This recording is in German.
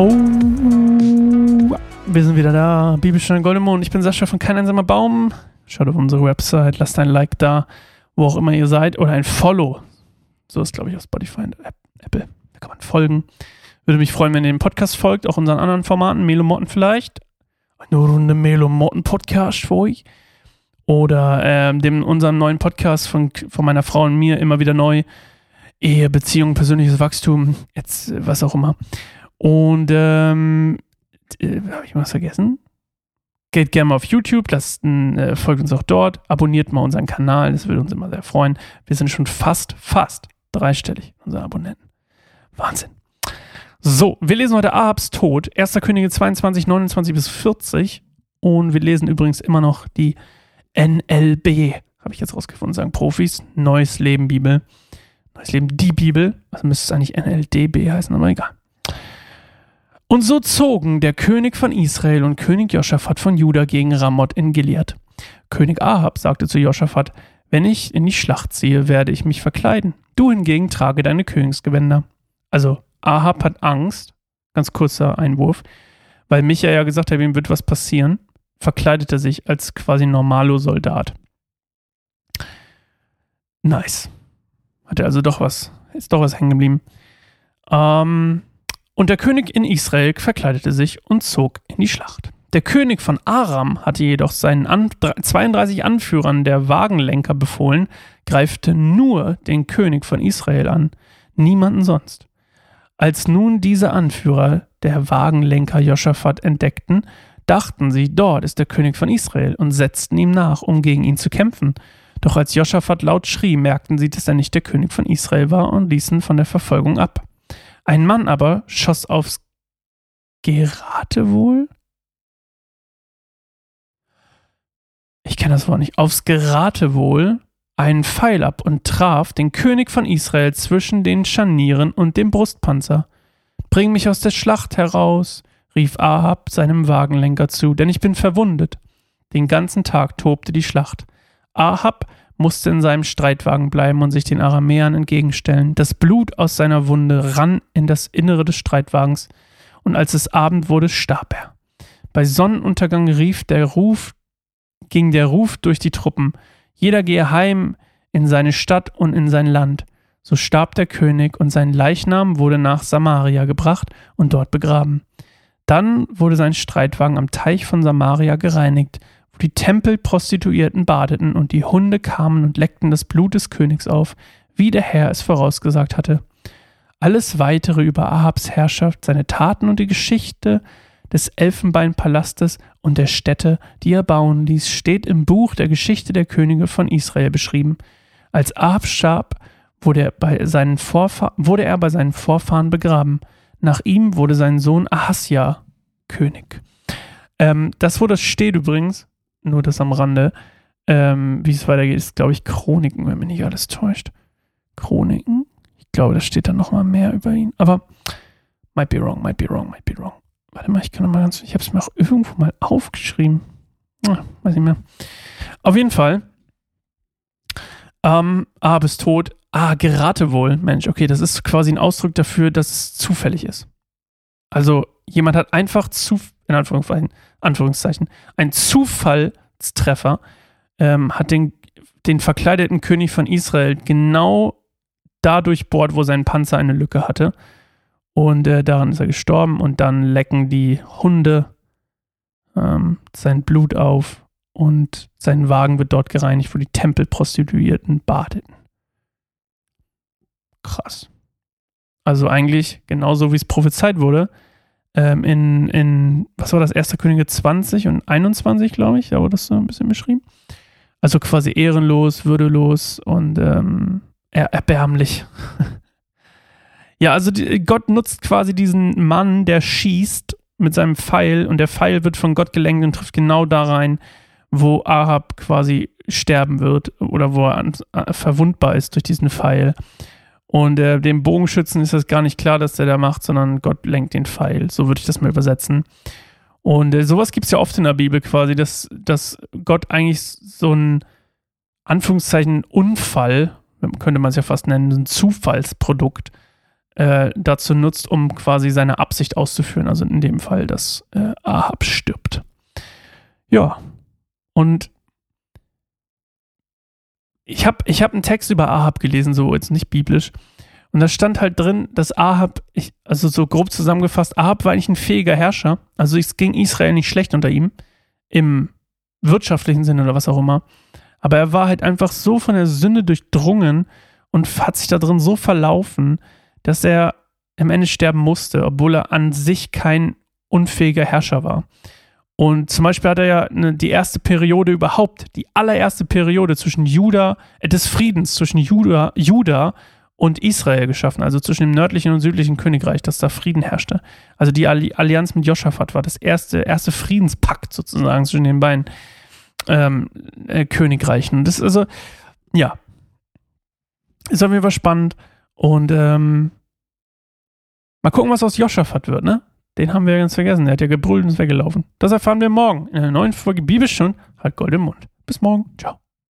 Oh, wir sind wieder da. Bibelstunde Goldemond. Ich bin Sascha von Kein einsamer Baum. Schaut auf unsere Website, lasst ein Like da, wo auch immer ihr seid, oder ein Follow. So ist, glaube ich, auf Spotify und Apple. Da kann man folgen. Würde mich freuen, wenn ihr dem Podcast folgt, auch unseren anderen Formaten, Melo Motten vielleicht. Eine Runde Melo Motten Podcast für euch. Oder ähm, dem unserem neuen Podcast von, von meiner Frau und mir immer wieder neu. Ehe, Beziehung, persönliches Wachstum, jetzt was auch immer. Und ähm, äh, habe ich was vergessen? Geht gerne mal auf YouTube, lasst, äh, folgt uns auch dort, abonniert mal unseren Kanal, das würde uns immer sehr freuen. Wir sind schon fast, fast dreistellig, unsere Abonnenten. Wahnsinn. So, wir lesen heute Ahabs Tod, 1. Könige 22, 29 bis 40. Und wir lesen übrigens immer noch die NLB, habe ich jetzt rausgefunden, sagen Profis, Neues Leben Bibel. Neues Leben, die Bibel. Also müsste es eigentlich NLDB heißen, aber egal. Und so zogen der König von Israel und König Joschafat von Juda gegen Ramoth in Gilead. König Ahab sagte zu Joschafat, wenn ich in die Schlacht ziehe, werde ich mich verkleiden. Du hingegen trage deine Königsgewänder. Also Ahab hat Angst, ganz kurzer Einwurf, weil Micha ja gesagt hat, ihm wird was passieren, verkleidet er sich als quasi Normalo-Soldat. Nice. Hat er also doch was, ist doch was hängen geblieben. Ähm, und der König in Israel verkleidete sich und zog in die Schlacht. Der König von Aram hatte jedoch seinen An 32 Anführern der Wagenlenker befohlen, greifte nur den König von Israel an, niemanden sonst. Als nun diese Anführer der Wagenlenker Joschafat entdeckten, dachten sie, dort ist der König von Israel und setzten ihm nach, um gegen ihn zu kämpfen. Doch als Joschafat laut schrie, merkten sie, dass er nicht der König von Israel war und ließen von der Verfolgung ab. Ein Mann aber schoss aufs Geratewohl? Ich kenne das Wort nicht. Aufs Geratewohl einen Pfeil ab und traf den König von Israel zwischen den Scharnieren und dem Brustpanzer. Bring mich aus der Schlacht heraus, rief Ahab seinem Wagenlenker zu, denn ich bin verwundet. Den ganzen Tag tobte die Schlacht. Ahab musste in seinem Streitwagen bleiben und sich den Aramäern entgegenstellen. Das Blut aus seiner Wunde rann in das Innere des Streitwagens, und als es Abend wurde, starb er. Bei Sonnenuntergang rief der Ruf, ging der Ruf durch die Truppen, jeder gehe heim in seine Stadt und in sein Land. So starb der König, und sein Leichnam wurde nach Samaria gebracht und dort begraben. Dann wurde sein Streitwagen am Teich von Samaria gereinigt, die Tempelprostituierten badeten und die Hunde kamen und leckten das Blut des Königs auf, wie der Herr es vorausgesagt hatte. Alles weitere über Ahabs Herrschaft, seine Taten und die Geschichte des Elfenbeinpalastes und der Städte, die er bauen ließ, steht im Buch der Geschichte der Könige von Israel beschrieben. Als Ahab starb, wurde er bei seinen, Vorfahr wurde er bei seinen Vorfahren begraben. Nach ihm wurde sein Sohn Ahasja König. Ähm, das, wo das steht übrigens, nur das am Rande. Ähm, wie es weitergeht, ist, glaube ich, Chroniken, wenn mich nicht alles täuscht. Chroniken? Ich glaube, da steht dann nochmal mehr über ihn. Aber might be wrong, might be wrong, might be wrong. Warte mal, ich kann nochmal ganz. Ich habe es mir auch irgendwo mal aufgeschrieben. Ah, weiß nicht mehr. Auf jeden Fall. Ähm, ah, bis tot. Ah, gerate wohl. Mensch, okay, das ist quasi ein Ausdruck dafür, dass es zufällig ist. Also, jemand hat einfach zu, in Anführungszeichen, Anführungszeichen, ein Zufallstreffer, ähm, hat den, den verkleideten König von Israel genau da durchbohrt, wo sein Panzer eine Lücke hatte. Und äh, daran ist er gestorben und dann lecken die Hunde ähm, sein Blut auf und sein Wagen wird dort gereinigt, wo die Tempelprostituierten badeten. Krass. Also eigentlich genauso, wie es prophezeit wurde, ähm, in, in, was war das, 1. Könige 20 und 21, glaube ich, da wurde das so ein bisschen beschrieben. Also quasi ehrenlos, würdelos und ähm, erbärmlich. ja, also die, Gott nutzt quasi diesen Mann, der schießt mit seinem Pfeil und der Pfeil wird von Gott gelenkt und trifft genau da rein, wo Ahab quasi sterben wird oder wo er an, äh, verwundbar ist durch diesen Pfeil. Und äh, dem Bogenschützen ist das gar nicht klar, dass der da macht, sondern Gott lenkt den Pfeil. So würde ich das mal übersetzen. Und äh, sowas gibt es ja oft in der Bibel quasi, dass, dass Gott eigentlich so ein Anführungszeichen Unfall, könnte man es ja fast nennen, ein Zufallsprodukt äh, dazu nutzt, um quasi seine Absicht auszuführen. Also in dem Fall, dass äh, Ahab stirbt. Ja. Und ich habe ich hab einen Text über Ahab gelesen, so jetzt nicht biblisch. Und da stand halt drin, dass Ahab, ich, also so grob zusammengefasst, Ahab war eigentlich ein fähiger Herrscher. Also es ging Israel nicht schlecht unter ihm, im wirtschaftlichen Sinne oder was auch immer. Aber er war halt einfach so von der Sünde durchdrungen und hat sich da drin so verlaufen, dass er am Ende sterben musste, obwohl er an sich kein unfähiger Herrscher war. Und zum Beispiel hat er ja eine, die erste Periode überhaupt, die allererste Periode zwischen Juda, äh, des Friedens zwischen Juda, Juda und Israel geschaffen, also zwischen dem nördlichen und südlichen Königreich, dass da Frieden herrschte. Also die Allianz mit Joschafat war das erste, erste Friedenspakt sozusagen zwischen den beiden ähm, äh, Königreichen. Und das ist also, ja, ist auf jeden Fall spannend. Und ähm, mal gucken, was aus Joschafat wird, ne? Den haben wir ganz vergessen. Der hat ja gebrüllt und ist weggelaufen. Das erfahren wir morgen in einer neuen Folge Bibelstunde. Halt Gold im Mund. Bis morgen. Ciao.